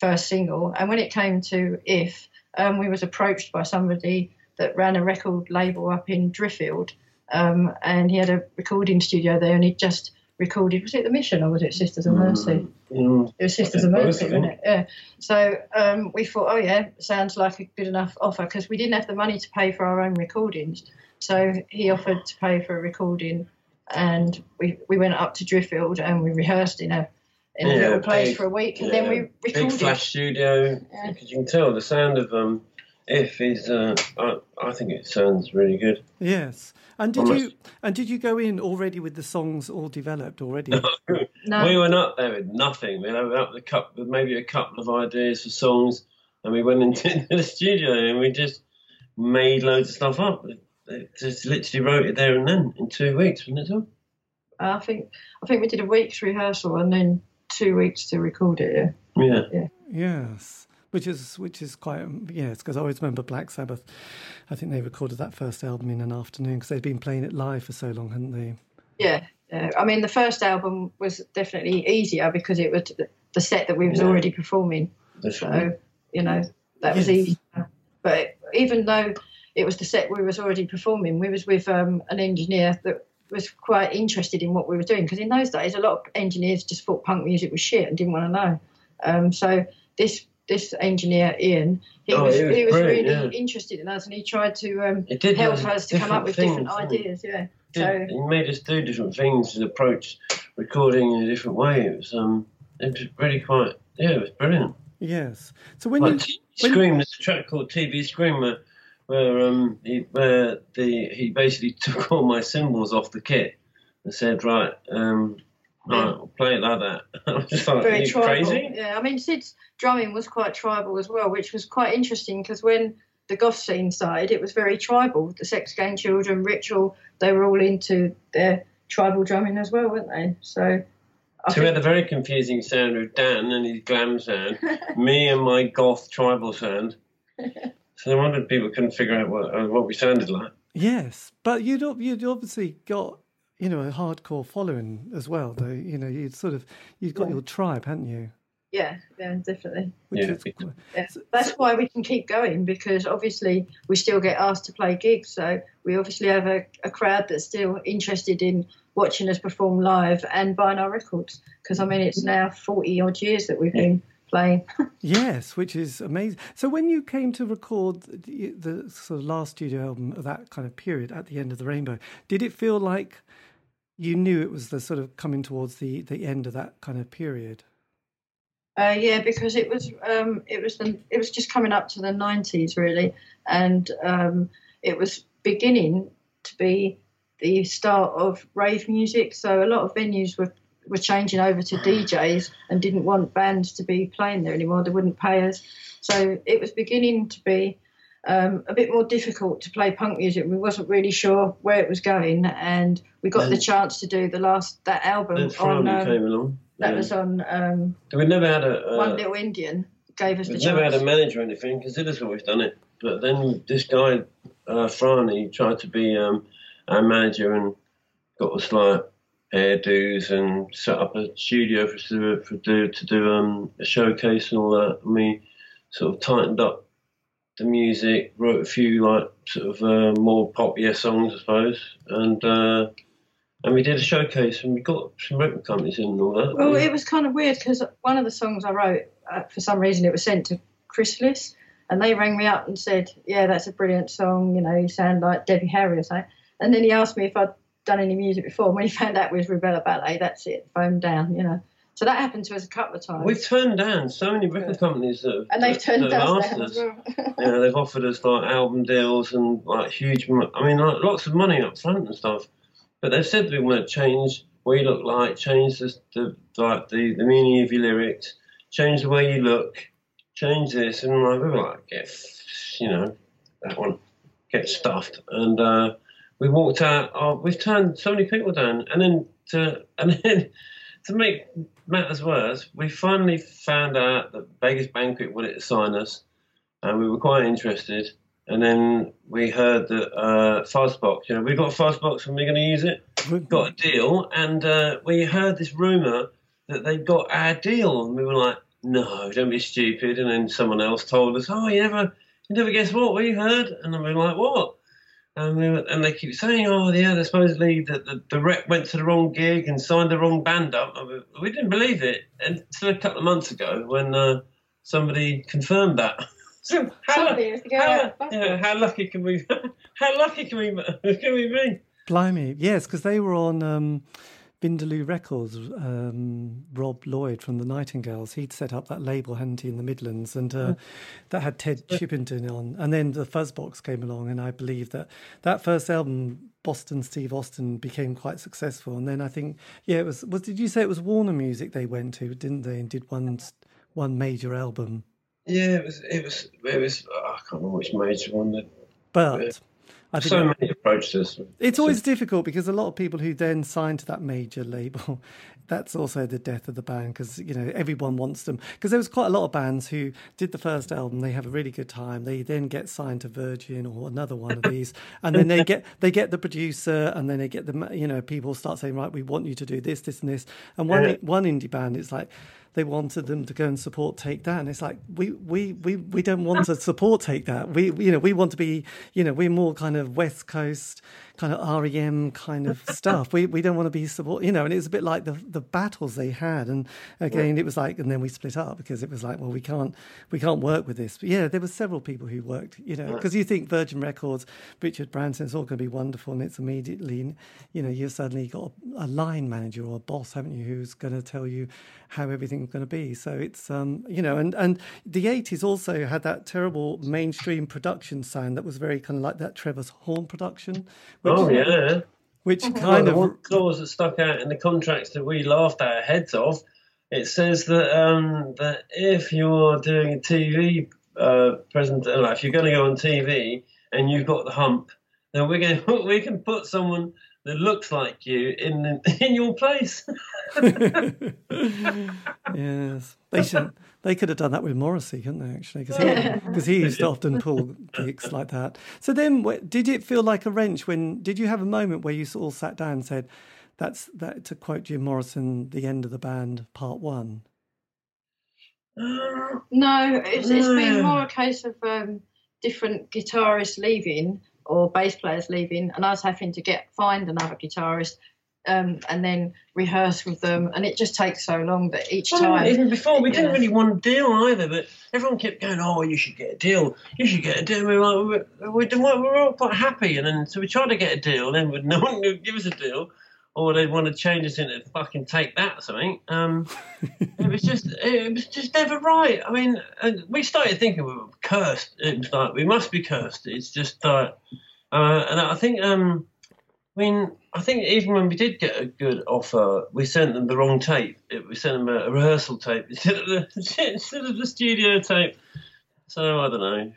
first single. And when it came to If, um, we was approached by somebody that ran a record label up in Driffield, um, and he had a recording studio there, and he just recorded. Was it the Mission or was it Sisters of Mercy? Mm. It was Sisters of Mercy, wasn't it? Yeah. So um, we thought, oh yeah, sounds like a good enough offer because we didn't have the money to pay for our own recordings. So he offered to pay for a recording, and we we went up to Driffield and we rehearsed in a in yeah, a little place big, for a week, and yeah, then we recorded. Big flash studio, because yeah. you can tell the sound of um, if is uh, I, I think it sounds really good. Yes. And did Almost. you and did you go in already with the songs all developed already? no. We went up there with nothing. We went up the cup with maybe a couple of ideas for songs, and we went into the studio and we just made loads of stuff up. just literally wrote it there and then in two weeks, wasn't it? All? I think I think we did a week's rehearsal and then two weeks to record it. Yeah. Yeah. yeah. Yes which is which is quite yes because I always remember Black Sabbath. I think they recorded that first album in an afternoon because they'd been playing it live for so long, hadn't they? Yeah, yeah. I mean the first album was definitely easier because it was the set that we was yeah. already performing. so you know that was yes. easier. But even though it was the set we was already performing, we was with um, an engineer that was quite interested in what we were doing because in those days a lot of engineers just thought punk music was shit and didn't want to know. Um, so this this engineer Ian, he oh, was, he was, he was really yeah. interested in us, and he tried to um, help us to come up with things, different ideas. Yeah, so he made us do different things and approach recording in a different way. It was um, it was really quite yeah, it was brilliant. Yes. So when like you when Scream, there's a track called TV Scream where, where um he where the he basically took all my cymbals off the kit and said right um Right, play it like that. I just thought, Very tribal. crazy? Yeah, I mean, Sid's drumming was quite tribal as well, which was quite interesting because when the goth scene started, it was very tribal. The Sex Gang Children, Ritual, they were all into their tribal drumming as well, weren't they? So. I so we had a very confusing sound with Dan and his glam sound, me and my goth tribal sound. So no wonder people couldn't figure out what, uh, what we sounded like. Yes, but you'd you'd obviously got you know, a hardcore following as well. Though you know, you'd sort of you've got yeah. your tribe, hadn't you? Yeah, yeah, definitely. Yeah. Is, yeah. That's why we can keep going because obviously we still get asked to play gigs. So we obviously have a, a crowd that's still interested in watching us perform live and buying our records. Because I mean, it's now forty odd years that we've been playing. yes, which is amazing. So when you came to record the, the, sort of last studio album of that kind of period at the end of the Rainbow, did it feel like you knew it was the sort of coming towards the the end of that kind of period. Uh, yeah, because it was um, it was the, it was just coming up to the nineties really, and um, it was beginning to be the start of rave music. So a lot of venues were were changing over to DJs and didn't want bands to be playing there anymore. They wouldn't pay us, so it was beginning to be um, a bit more difficult to play punk music. We wasn't really sure where it was going, and we got Then- the chance to do the last that album on. Um, came along. that Yeah. was on um, We never had a. Uh, One Little Indian. Gave us the never had a manager or anything because it has always done it. But then this guy, uh, Franny, tried to be um, our manager and got us like hairdos and set up a studio for, for do to do um, a showcase and all that. And we sort of tightened up the music, wrote a few like sort of uh, more pop yeah songs, I suppose, and uh, and we did a showcase and we got some record companies in and all that. Well, it was kind of weird because one of the songs I wrote, uh, for some reason, it was sent to Chrysalis, and they rang me up and said, "Yeah, that's a brilliant song. You know, you sound like Debbie Harry or something." And then he asked me if I'd done any music before. And when he found out it was Rubella Ballet, that's it, phone down. You know, so that happened to us a couple of times. We've turned down so many record companies that have, and they've turned that have us asked down us. well. You know, they've offered us like album deals and like huge, I mean, like lots of money up front and stuff. But they've said we want to change what you look like, change the, the like the, the meaning of your lyrics, change the way you look, change this, and like we were like, get, you know, that one, get stuffed, and uh, we walked out. Oh, we've turned so many people down, and then to and then to make matters worse, we finally found out that Beggars Banquet wanted to sign us, and we were quite interested. And then we heard that uh, Fuzzbox, you know, we got Fuzzbox and we're going to use it. We Got a deal, and uh, we heard this rumor that they got our deal, and we were like, "No, don't be stupid." And then someone else told us, "Oh, you never, you never guess what we heard?" And then we were like, "What?" And, we were, and they keep saying, "Oh, yeah, they supposedly that the, the rep went to the wrong gig and signed the wrong band up." And we, we didn't believe it until a couple of months ago when uh, somebody confirmed that. so how, Somebody has to go how, you know, how lucky can we? How lucky can we? Can we be? Blimey, yes, because they were on um, Vindaloo Records. Um, Rob Lloyd from the Nightingales, he'd set up that label, hadn't he, in the Midlands, and uh, that had Ted Chippington on. And then the Fuzzbox came along, and I believe that that first album, Bostin' Steve Austin, became quite successful. And then I think, yeah, it was. Was did you say it was Warner Music they went to, didn't they, and did one one major album? Yeah, it was. It was. It was. oh, I can't remember which major one. That, But I think so many approached us. It's always difficult because a lot of people who then sign to that major label, that's also the death of the band because you know everyone wants them. Because there was quite a lot of bands who did the first album, they have a really good time, they then get signed to Virgin or another one of these, and then they get they get the producer, and then they get the you know people start saying right, we want you to do this, this, and this, and one Yeah. one indie band, it's like. They wanted them to go and support Take That, and it's like we we we, we don't want to support Take That. We you know we want to be you know we're more kind of West Coast kind of REM kind of stuff. We we don't want to be support, you know. And it was a bit like the the battles they had. And again, it was like, and then we split up because it was like, well, we can't we can't work with this. But yeah, there were several people who worked, you know, because you think Virgin Records, Richard Branson, it's all going to be wonderful, and it's immediately, you know, you've suddenly got a, a line manager or a boss, haven't you, who's going to tell you how everything's going to be. So it's um, you know, and and the eighties also had that terrible mainstream production sound that was very kind of like that Trevor's Horn production. Which, Oh yeah. which kind the of one clause that stuck out in the contracts that we laughed our heads off. It says that um, that if you're doing a TV uh, present, uh, like if you're going to go on TV and you've got the hump, then we're going we can put someone that looks like you in in your place. yes, they should. They could have done that with Morrissey, couldn't they? Actually, because he, because he used to often pull gigs like that. So then, did it feel like a wrench when? Did you have a moment where you all sat down and said, "That's that"? To quote Jim Morrison, "The end of the band, part one." Uh, No, it's, it's been more a case of um, different guitarists leaving or bass players leaving, and us having to get find another guitarist um, and then rehearse with them, and it just takes so long that each Well, time. even before, we didn't really want a deal either, but everyone kept going, "Oh, you should get a deal. You should get a deal." We were like, we we we were all quite happy, and then so we tried to get a deal. and Then would no one would give us a deal, or they'd want to change us into fucking take that or something. Um, it was just it was just never right. I mean, and we started thinking we were cursed. It was like we must be cursed. It's just like, uh, and I think um, I mean, I think even when we did get a good offer, we sent them the wrong tape. It, we sent them a, a rehearsal tape instead of, the, instead of the studio tape. So I don't know.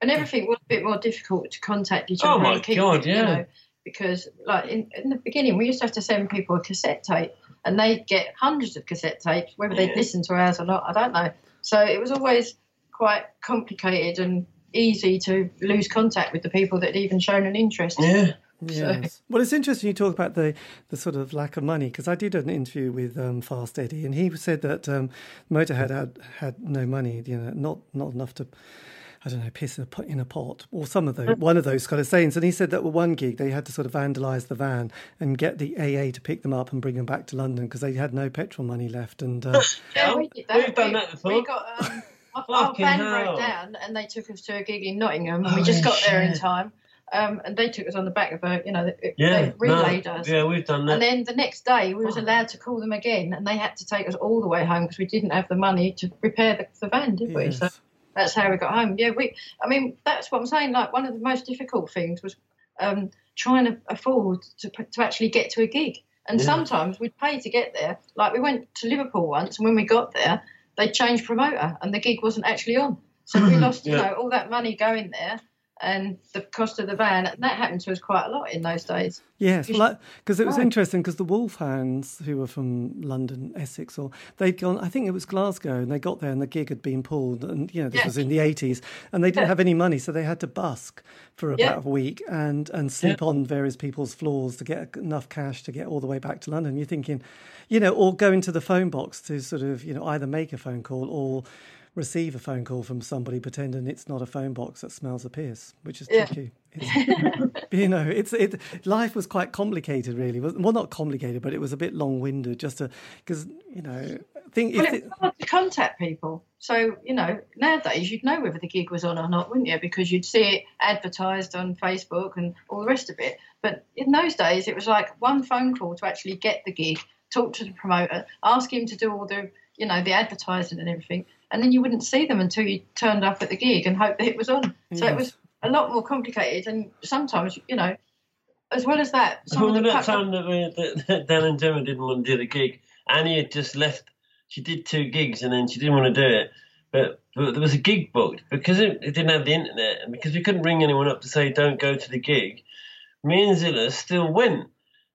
And everything was a bit more difficult to contact each other. Oh my and keep God, it, you yeah. know, because like in, in the beginning, we used to have to send people a cassette tape, and they'd get hundreds of cassette tapes, whether they'd Yeah. listen to ours or not, I don't know. So it was always quite complicated and easy to lose contact with the people that had even shown an interest. Yeah. Yes. Well, it's interesting you talk about the, the sort of lack of money because I did an interview with um, Fast Eddie and he said that um, Motorhead had had no money, you know, not not enough to. I don't know, piss in a, pot- in a pot, or some of those, one of those kind of sayings. And he said that with one gig, they had to sort of vandalise the van and get the AA to pick them up and bring them back to London because they had no petrol money left. And uh, Yeah, we did that. We've done we, that before. We got um, our, our van hell. broke down, and they took us to a gig in Nottingham, and we just got there in time. Um, and they took us on the back of a, you know, they, Yeah. they relayed no, us. Yeah, we've done that. And then the next day, we was allowed to call them again, and they had to take us all the way home because we didn't have the money to repair the, the van, did we? So that's how we got home. Yeah, we. I mean, that's what I'm saying. Like one of the most difficult things was um, trying to afford to to actually get to a gig. And Yeah. sometimes we'd pay to get there. Like we went to Liverpool once, and when we got there, they changed promoter, and the gig wasn't actually on. So we lost, you know, all that money going there, and the cost of the van. And that happened to us quite a lot in those days. Yes, because it was Right. interesting because the Wolfhounds, who were from London, Essex, or they'd gone, I think it was Glasgow, and they got there and the gig had been pulled, and you know this Yeah. was in the eighties, and they didn't Yeah. have any money, so they had to busk for about Yeah. a week and and sleep on various people's floors to get enough cash to get all the way back to London. You're thinking, you know, or go into the phone box to sort of you know either make a phone call or receive a phone call from somebody pretending it's not a phone box that smells of piss, which is Yeah. tricky. It's, you know, it's it. Life was quite complicated, really. Well, well, not complicated, but it was a bit long-winded. Just to because you know, think Well, if it it, hard to contact people. So, you know, nowadays you'd know whether the gig was on or not, wouldn't you? Because you'd see it advertised on Facebook and all the rest of it. But in those days, it was like one phone call to actually get the gig, talk to the promoter, ask him to do all the, you know, the advertising and everything. And then you wouldn't see them until you turned up at the gig and hoped that it was on. So it was a lot more complicated. And sometimes, you know, as well as that, some Well, of the that time that, we, that, that Dan and Gemma didn't want to do the gig, Annie had just left. She did two gigs and then she didn't want to do it. But, but there was a gig booked because it, it didn't have the internet and because we couldn't ring anyone up to say don't go to the gig. Me and Zillah still went.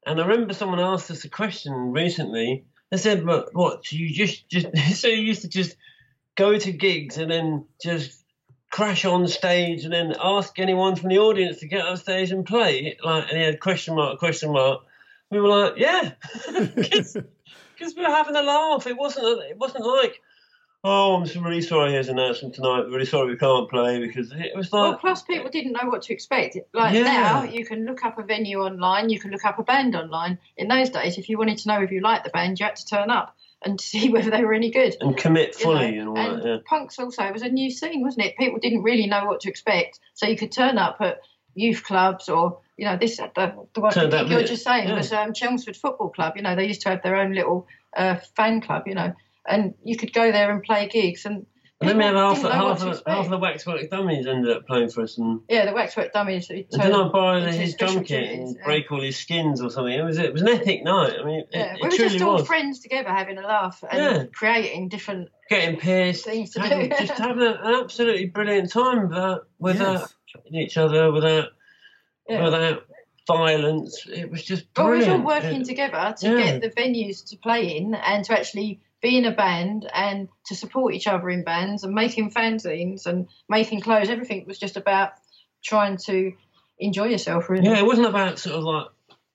And I remember someone asked us a question recently. They said, "What? What? You just just so you used to just go to gigs and then just crash on stage and then ask anyone from the audience to get on stage and play like and he had question mark question mark we were like yeah because we were having a laugh it wasn't it wasn't like oh i'm really sorry here's an announcement tonight really sorry we can't play because it was like. Well, like plus people didn't know what to expect. Like Yeah. now, you can look up a venue online, you can look up a band online. In those days, if you wanted to know if you liked the band, you had to turn up and see whether they were any good. and commit you fully know. and all and that yeah. punks also it was a new scene, wasn't it? People didn't really know what to expect, so you could turn up at youth clubs or you know this the, the one Turned that up you were just saying yeah. was um, Chelmsford Football Club. You know they used to have their own little uh, fan club. You know, and you could go there and play gigs and. And then we had people half, didn't know what half, to of, half of the waxwork dummies ended up playing for us and Yeah, the waxwork dummies. who and then I borrowed into his special drum kit and yeah. break all his skins or something. It was it was an epic night. I mean, it, Yeah, it we were just all was. friends together having a laugh and Yeah. creating different. Getting pissed, Things to having, do. just having an absolutely brilliant time without without yes. each other, without Yeah. without violence. It was just But we was brilliant. all working It- together to Yeah. get the venues to play in and to actually be in a band and to support each other in bands and making fanzines and making clothes. Everything was just about trying to enjoy yourself, really. yeah, it wasn't about sort of like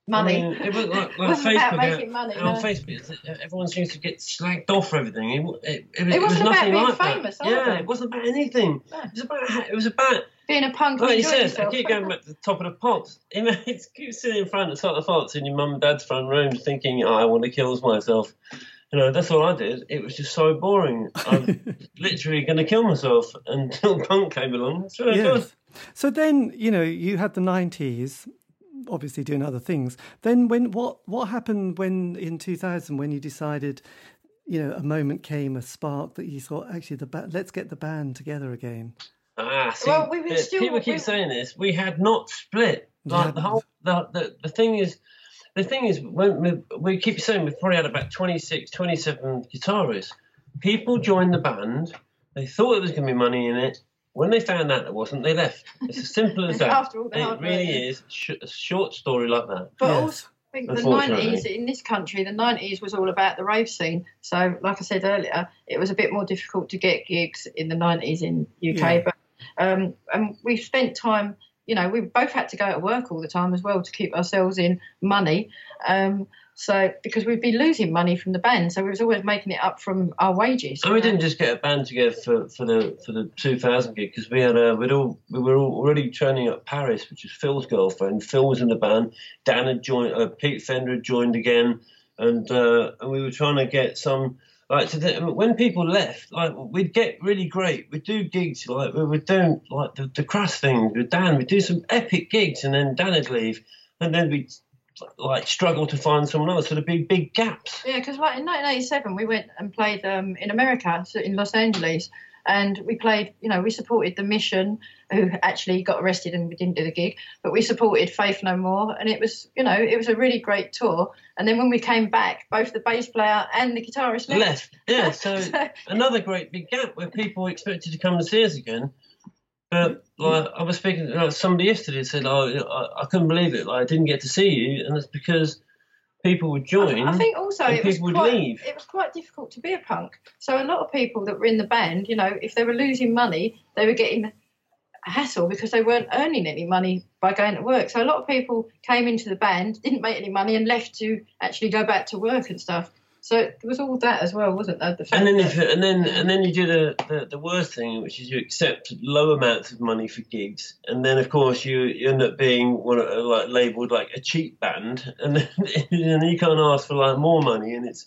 Money. I mean, it was like, wasn't about making uh, money, On no. Facebook, everyone seems to get slagged off for everything. It, it, it, was- It it was wasn't about nothing being like famous that. Yeah, it wasn't about anything. No. It was about. It was about Being a punk, Like and you enjoying said, I keep going back to the Top of the Pops. It keeps sitting in front of Top of the Pops in your mum and dad's front room, thinking, oh, I want to kill myself. You know, that's all I did. It was just so boring. I'm literally going to kill myself until punk came along. That's what I did. So then, you know, you had the nineties, obviously doing other things. Then, when what what happened when in two thousand when you decided, you know, a moment came, a spark that you thought, actually, the ba- let's get the band together again. Ah, see, Well, we were still- people keep we- saying this. We had not split. Like Yeah. the whole the, the the thing is, the thing is, when we, we keep saying we've probably had about 26, 27 guitarists. People joined the band. They thought there was going to be money in it. When they found out there wasn't, they left. It's as simple as that. After all the it hard work, really yeah. is sh- a short story like that. But Yes. also, I think the 90s in this country, the 90s was all about the rave scene. So, like I said earlier, it was a bit more difficult to get gigs in the 90s in UK. Yeah. But um, and we spent time, you know, we both had to go to work all the time as well to keep ourselves in money. Um, so because we'd be losing money from the band, so we was always making it up from our wages. And we know. didn't just get a band together for, for the for the 2000 gig because we had a we'd all we were all already training at Paris, which is Phil's girlfriend. Phil was in the band. Dan had joined. Uh, Pete Fender had joined again, and uh, and we were trying to get some. Like to the, when people left, like we'd get really great. We'd do gigs like we were doing like the, the crass thing with Dan. We'd do some epic gigs, and then Dan would leave, and then we'd like struggle to find someone else. So there'd be big gaps. Yeah, because like in 1987, we went and played um, in America, so in Los Angeles, and we played. You know, we supported the Mission, who actually got arrested and we didn't do the gig, but we supported Faith No More, and it was, you know, it was a really great tour. And then when we came back, both the bass player and the guitarist left. left. Yeah, so another great big gap where people expected to come and see us again. But like I was speaking to like, somebody yesterday said, "Oh, I, I couldn't believe it. Like I didn't get to see you," and it's because people would join. I think also and it was people would quite, leave. it was quite difficult to be a punk. So a lot of people that were in the band, you know, if they were losing money, they were getting a hassle because they weren't earning any money by going to work. So a lot of people came into the band, didn't make any money, and left to actually go back to work and stuff. So it was all that as well, wasn't there? The and then if and then and then you do the, the, the worst thing, which is you accept low amounts of money for gigs, and then of course you, you end up being one of, like labelled like a cheap band, and then and you can't ask for like more money, and it's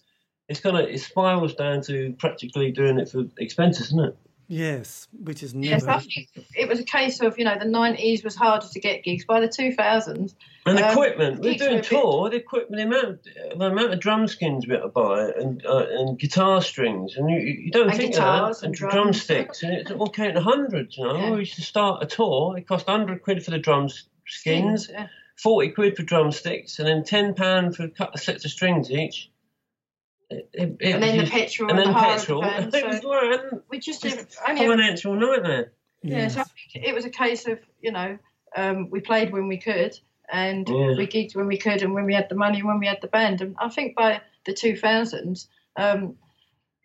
it's kind of it spirals down to practically doing it for expenses, isn't it? Yes, which is Yes, never. I think it was a case of you know the nineties was harder to get gigs. By the two thousands, And Um, equipment, we're doing a bit- tour. The equipment, the amount, the amount of drum skins we had to buy, and uh, and guitar strings, and you, you don't And think guitars of that, and and drumsticks, and it's all counting hundreds. You know, Yeah. we used to start a tour. It cost hundred quid for the drum s- skins, yeah. forty quid for drumsticks, and then ten pound for a couple of sets of strings each. It, it, it and then was the petrol and and, then the hire petrol. of the. It was So like we just a did only ever financial nightmare. Yeah, so I think it was a case of, you know, um, we played when we could and Yeah. we gigged when we could and when we had the money and when we had the band. And I think by the 2000s, um,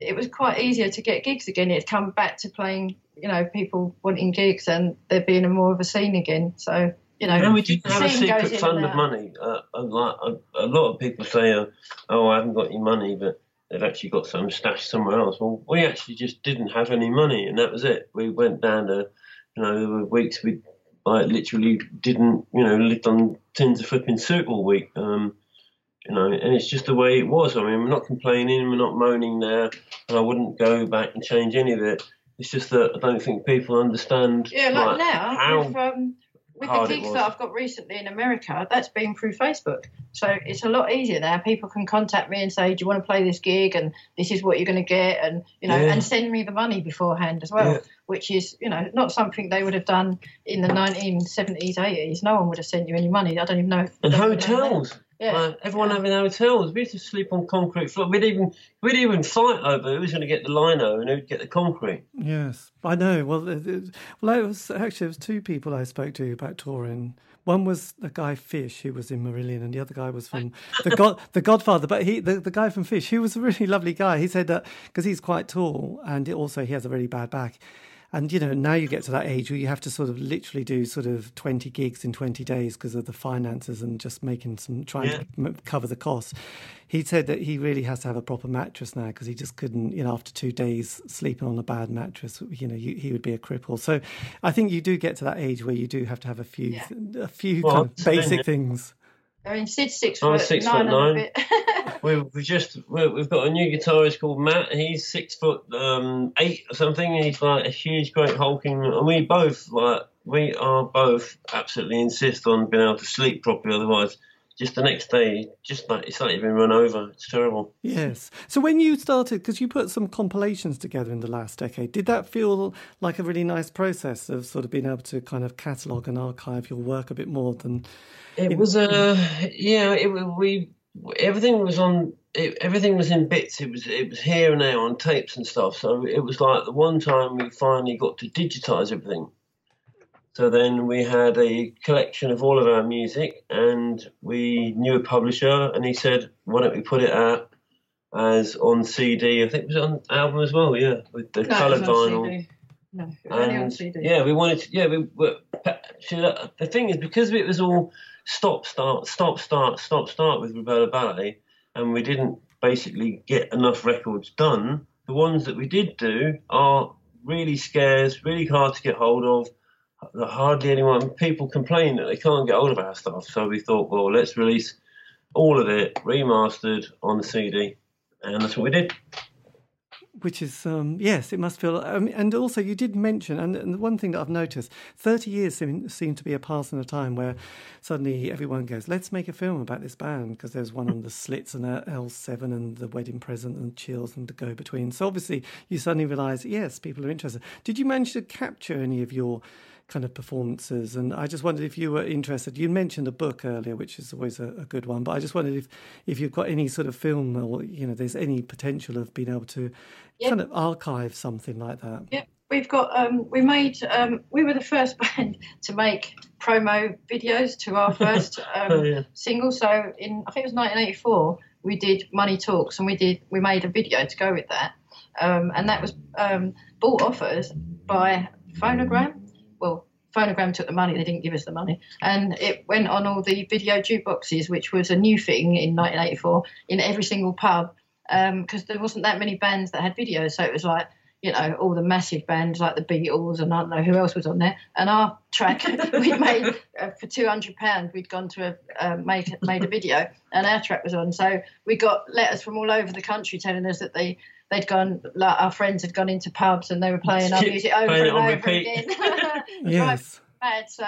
it was quite easier to get gigs again. It had come back to playing, you know, people wanting gigs and there being a more of a scene again. So, you know, And we didn't have a secret fund of money. Uh, a, lot, a, a lot of people say, uh, "Oh, I haven't got any money," but they've actually got some stashed somewhere else. Well, we actually just didn't have any money, and that was it. We went down to, you know, there were weeks we like literally didn't, you know, lived on tins of flipping soup all week. Um, you know, and it's just the way it was. I mean, we're not complaining, we're not moaning there, and I wouldn't go back and change any of it. It's just that I don't think people understand. Yeah, like like, now how with, um, with the gigs that I've got recently in America, that's been through Facebook. So it's a lot easier now. People can contact me and say, "Do you want to play this gig?" and this is what you're going to get, and you know, Yeah. and send me the money beforehand as well, Yeah. which is you know not something they would have done in the 1970s, 80s. No one would have sent you any money. I don't even know. If and hotels. That. Yeah. Like, everyone Yeah. having hotels. We used to sleep on concrete floor. We'd even we'd even fight over who was going to get the lino and who'd get the concrete. Yes, I know. Well, it, it- well, it was actually it was two people I spoke to about touring. One was the guy Fish, who was in Marillion, and the other guy was from the God, the Godfather. But he, the, the guy from Fish, he was a really lovely guy. He said that because he's quite tall, and also he has a really bad back. And you know, now you get to that age where you have to sort of literally do sort of twenty gigs in twenty days because of the finances and just making some trying Yeah. to m- cover the costs. He said that he really has to have a proper mattress now because he just couldn't, you know, after two days sleeping on a bad mattress, you know, you, he would be a cripple. So I think you do get to that age where you do have to have a few, a few Well, kind of basic yeah. things. I mean, Sid's six I'm foot six nine foot nine. bit. We just we we've got a new guitarist called Matt. He's six foot um, eight or something. And he's like a huge, great hulking. And we both like we are both absolutely insist on being able to sleep properly. Otherwise, just the next day, just like it's like you've been run over. It's terrible. Yes. So when you started, because you put some compilations together in the last decade, did that feel like a really nice process of sort of being able to kind of catalogue and archive your work a bit more than? It was a uh, yeah. It, we everything was on. It, everything was in bits. It was it was here and there on tapes and stuff. So it was like the one time we finally got to digitize everything so then we had a collection of all of our music, and we knew a publisher, and he said, "Why don't we put it out as on CD? I think it was on album as well, yeah, with the No, it coloured was on vinyl." CD. No, it was only on And, CD. Yeah, we wanted. To, yeah, we were. The thing is, because it was all stop, start, stop, start, stop, start with Rubella Ballet, and we didn't basically get enough records done. The ones that we did do are really scarce, really hard to get hold of. Hardly anyone. People complain that they can't get hold of our stuff. So we thought, well, let's release all of it remastered on the CD, and that's what we did. Which is um, yes, it must feel. Um, and also, you did mention, and, and the one thing that I've noticed, thirty years seem, seem to be a passing of time where suddenly everyone goes, "Let's make a film about this band," because there's one on the Slits and L seven and the Wedding Present and Chills and the Go Between. So obviously, you suddenly realise, yes, people are interested. Did you manage to capture any of your kind of performances. And I just wondered if you were interested. You mentioned a book earlier, which is always a, a, good one. But I just wondered if if you've got any sort of film or you know, there's any potential of being able to Yep. kind of archive something like that. Yep, we've got. Um, we made. Um, we were the first band to make promo videos to our first um, Oh, yeah. single. So in I think it was 1984, we did Money Talks, and we did we made a video to go with that, um, and that was um, bought off us by Phonogram. Well, Phonogram took the money; they didn't give us the money, and it went on all the video jukeboxes, which was a new thing in 1984 in every single pub, because there wasn't that many bands that had videos. So it was like you know, all the massive bands like the Beatles and I don't know who else was on there. And our track we made uh, for two hundred pounds. We'd gone to a uh, made a video, and our track was on. So we got letters from all over the country telling us that they they'd gone, like our friends had gone into pubs and they were playing our music over and over repeat. again. Yes. Mad. So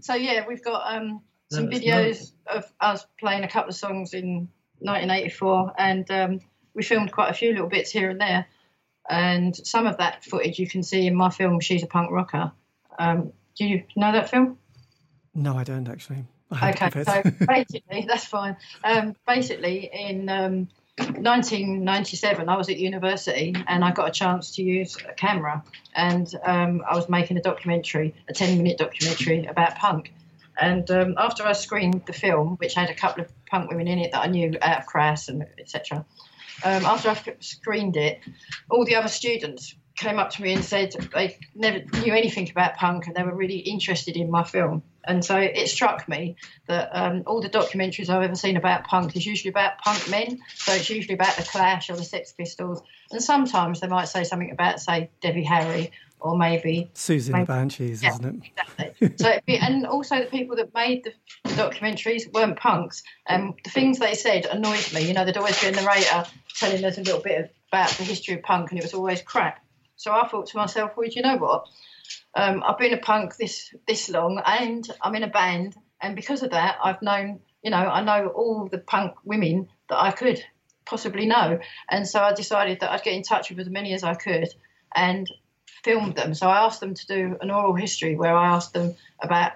so yeah, we've got um some That's videos nice. of us playing a couple of songs in 1984, and um, we filmed quite a few little bits here and there. And some of that footage you can see in my film "She's a Punk Rocker." Um, do you know that film? No, I don't actually. I Okay, so basically, that's fine. Um, basically, in um, 1997, I was at university and I got a chance to use a camera, and um, I was making a documentary, a 10-minute documentary about punk. And um, after I screened the film, which had a couple of punk women in it that I knew out of Crass and etc., um, after I screened it, all the other students came up to me and said they never knew anything about punk and they were really interested in my film. And so it struck me that um, all the documentaries I've ever seen about punk is usually about punk men. So it's usually about the Clash or the Sex Pistols. And sometimes they might say something about, say, Debbie Harry or maybe Siouxsie and Maybe- Banshees, Yeah. isn't it? exactly. so, be- and also the people that made the documentaries weren't punks. Um, the things they said annoyed me. You know, there'd always be a narrator telling us a little bit of, about the history of punk, and it was always crap. So I thought to myself, well, do you know what? Um, I've been a punk this this long, and I'm in a band, and because of that, I've known, you know, I know all the punk women that I could possibly know, and so I decided that I'd get in touch with as many as I could, and filmed them. So I asked them to do an oral history where I asked them about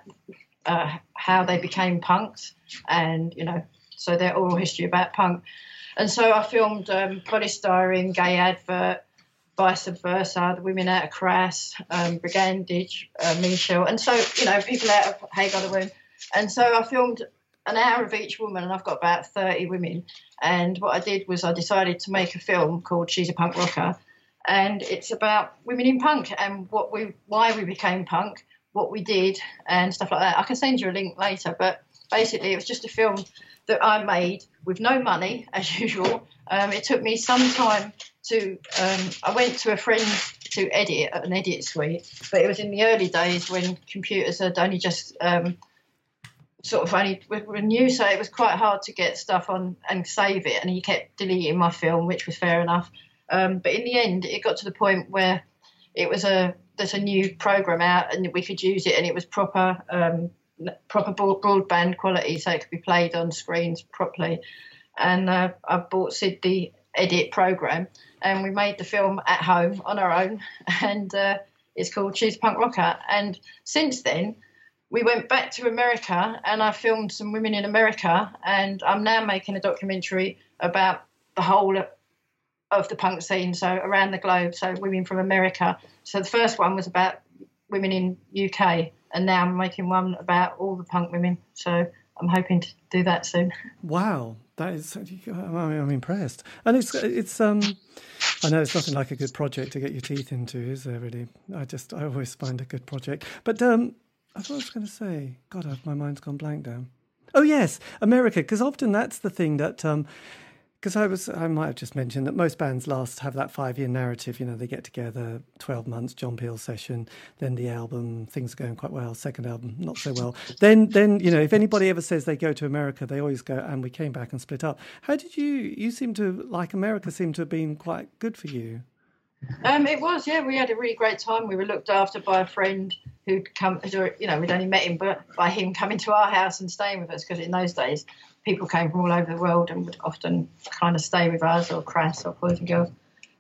uh, how they became punks, and you know, so their oral history about punk. And so I filmed um, Polystyrene, Gaye Advert, Vi Subversa, the women out of Crass, um, Brigandage, uh, Michelle, and so you know, people out of Hagar the Womb. And so I filmed an hour of each woman, and I've got about 30 women. And what I did was I decided to make a film called She's a Punk Rocker, and it's about women in punk and what we, why we became punk, what we did, and stuff like that. I can send you a link later, but basically it was just a film that I made with no money as usual. Um, it took me some time to. Um, I went to a friend to edit at an edit suite, but it was in the early days when computers had only just um, sort of only were new, so it was quite hard to get stuff on and save it. And he kept deleting my film, which was fair enough. Um, but in the end, it got to the point where it was a there's a new program out and we could use it, and it was proper. Um, proper broadband quality so it could be played on screens properly. And uh, I bought Sid the edit program and we made the film at home on our own. And uh, it's called She's Punk Rocker. And since then, we went back to America and I filmed some women in America. And I'm now making a documentary about the whole of the punk scene, so around the globe, so women from America. So the first one was about women in UK, and now I'm making one about all the punk women. So I'm hoping to do that soon. Wow, that is I'm impressed, and it's it's um. I know it's nothing like a good project to get your teeth into, is there? Really, I just I always find a good project. But um, I thought I was going to say, God, my mind's gone blank now. Oh yes, America, because often that's the thing that um, because I was, I might have just mentioned that most bands last have that five year narrative. You know, they get together, 12 months, John Peel session, then the album, things are going quite well, second album, not so well. then, then, you know, if anybody ever says they go to America, they always go, and we came back and split up. How did you, you seem to, like America seemed to have been quite good for you? Um, it was, yeah. We had a really great time. We were looked after by a friend who'd come, you know, we'd only met him, but by him coming to our house and staying with us, because in those days people came from all over the world and would often kind of stay with us or Crass or Poison Girls.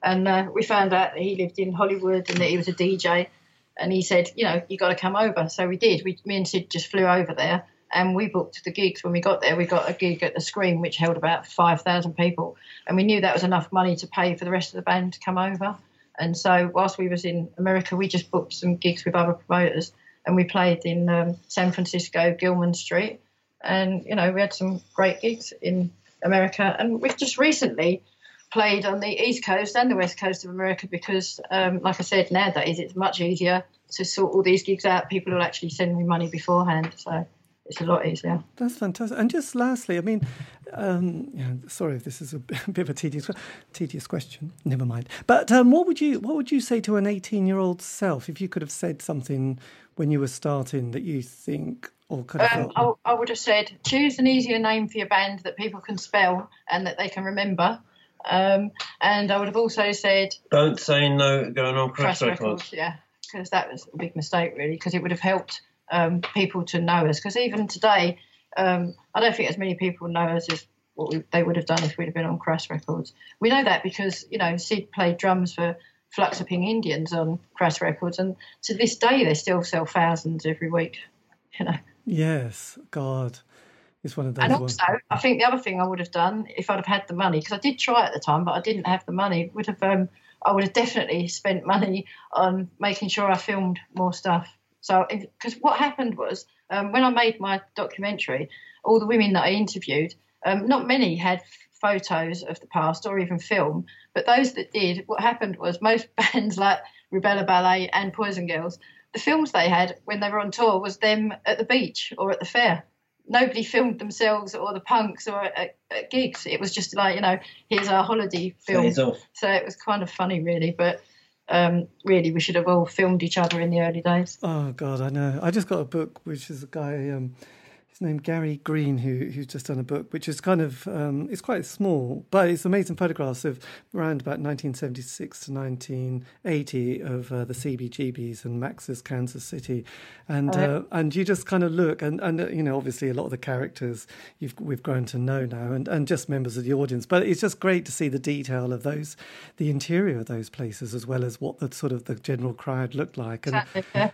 And uh, we found out that he lived in Hollywood and that he was a DJ. And he said, you know, you got to come over. So we did. We, me and Sid just flew over there and we booked the gigs. When we got there, we got a gig at the Scream, which held about 5,000 people. And we knew that was enough money to pay for the rest of the band to come over. And so whilst we was in America, we just booked some gigs with other promoters. And we played in um, San Francisco, Gilman Street and you know we had some great gigs in America, and we've just recently played on the east coast and the west coast of America because, um, like I said, nowadays it's much easier to sort all these gigs out. People will actually send me money beforehand, so it's a lot easier. That's fantastic. And just lastly, I mean, um, yeah, sorry if this is a bit of a tedious, tedious question. Never mind. But um, what would you what would you say to an eighteen year old self if you could have said something when you were starting that you think or could have um, I, I, would have said choose an easier name for your band that people can spell and that they can remember. Um, and I would have also said don't say no going on Crass, Crass records. records. Yeah, because that was a big mistake really because it would have helped um, people to know us. Because even today, um, I don't think as many people know us as what we, they would have done if we'd have been on Crass Records. We know that because you know Sid played drums for Flux of Pink Indians on Crass Records, and to this day they still sell thousands every week. You know. Yes, God. It's one of those. And also, ones. I think the other thing I would have done if I'd have had the money, because I did try at the time, but I didn't have the money, would have um, I would have definitely spent money on making sure I filmed more stuff. So, because what happened was um, when I made my documentary, all the women that I interviewed, um, not many had photos of the past or even film, but those that did, what happened was most bands like Rubella Ballet and Poison Girls the films they had when they were on tour was them at the beach or at the fair. Nobody filmed themselves or the punks or at, at gigs. It was just like, you know, here's our holiday film. So it was kind of funny, really. But um, really, we should have all filmed each other in the early days. Oh, God, I know. I just got a book, which is a guy. Um, his name Gary Green, who who's just done a book, which is kind of um, it's quite small, but it's amazing photographs of around about 1976 to 1980 of uh, the CBGBs and Max's Kansas City, and uh, and you just kind of look and and uh, you know obviously a lot of the characters you've we've grown to know now and and just members of the audience, but it's just great to see the detail of those, the interior of those places as well as what the sort of the general crowd looked like, and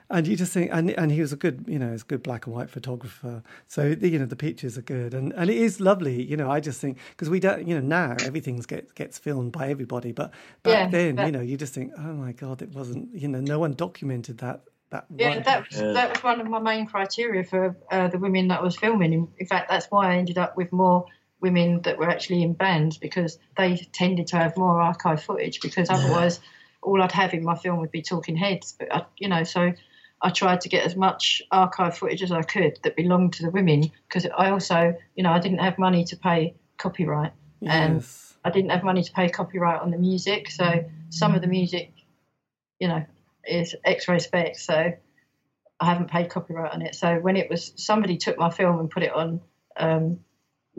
and you just think and and he was a good you know he's a good black and white photographer. So you know the pictures are good, and, and it is lovely. You know, I just think because we don't, you know, now everything gets gets filmed by everybody, but back yeah, then, you know, you just think, oh my god, it wasn't. You know, no one documented that. That yeah, that was, yeah. that was one of my main criteria for uh, the women that I was filming. In, in fact, that's why I ended up with more women that were actually in bands because they tended to have more archive footage. Because otherwise, all I'd have in my film would be talking heads. But I, you know, so I tried to get as much archive footage as I could that belonged to the women because I also, you know, I didn't have money to pay copyright yes. and I didn't have money to pay copyright on the music. So some of the music, you know, is X-ray spec. So I haven't paid copyright on it. So when it was somebody took my film and put it on um,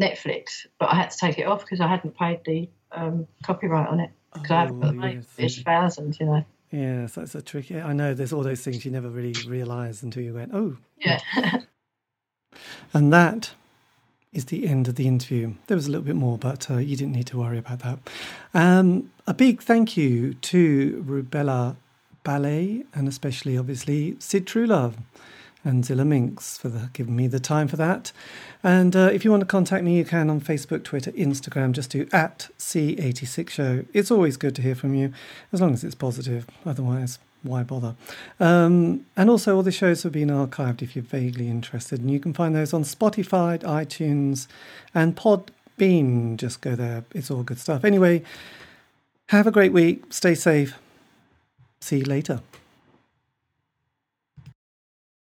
Netflix, but I had to take it off because I hadn't paid the um, copyright on it because oh, I haven't put the money. Yes. It's thousands, you know. Yes, that's a tricky. I know there's all those things you never really realise until you went, oh. Yeah. And that is the end of the interview. There was a little bit more, but uh, you didn't need to worry about that. Um, a big thank you to Rubella Ballet and especially, obviously, Sid Truelove and Zillah Minx for the, giving me the time for that. And uh, if you want to contact me, you can on Facebook, Twitter, Instagram. Just do at C86 Show. It's always good to hear from you, as long as it's positive. Otherwise, why bother? Um, and also, all the shows have been archived if you're vaguely interested. And you can find those on Spotify, iTunes, and Podbean. Just go there. It's all good stuff. Anyway, have a great week. Stay safe. See you later.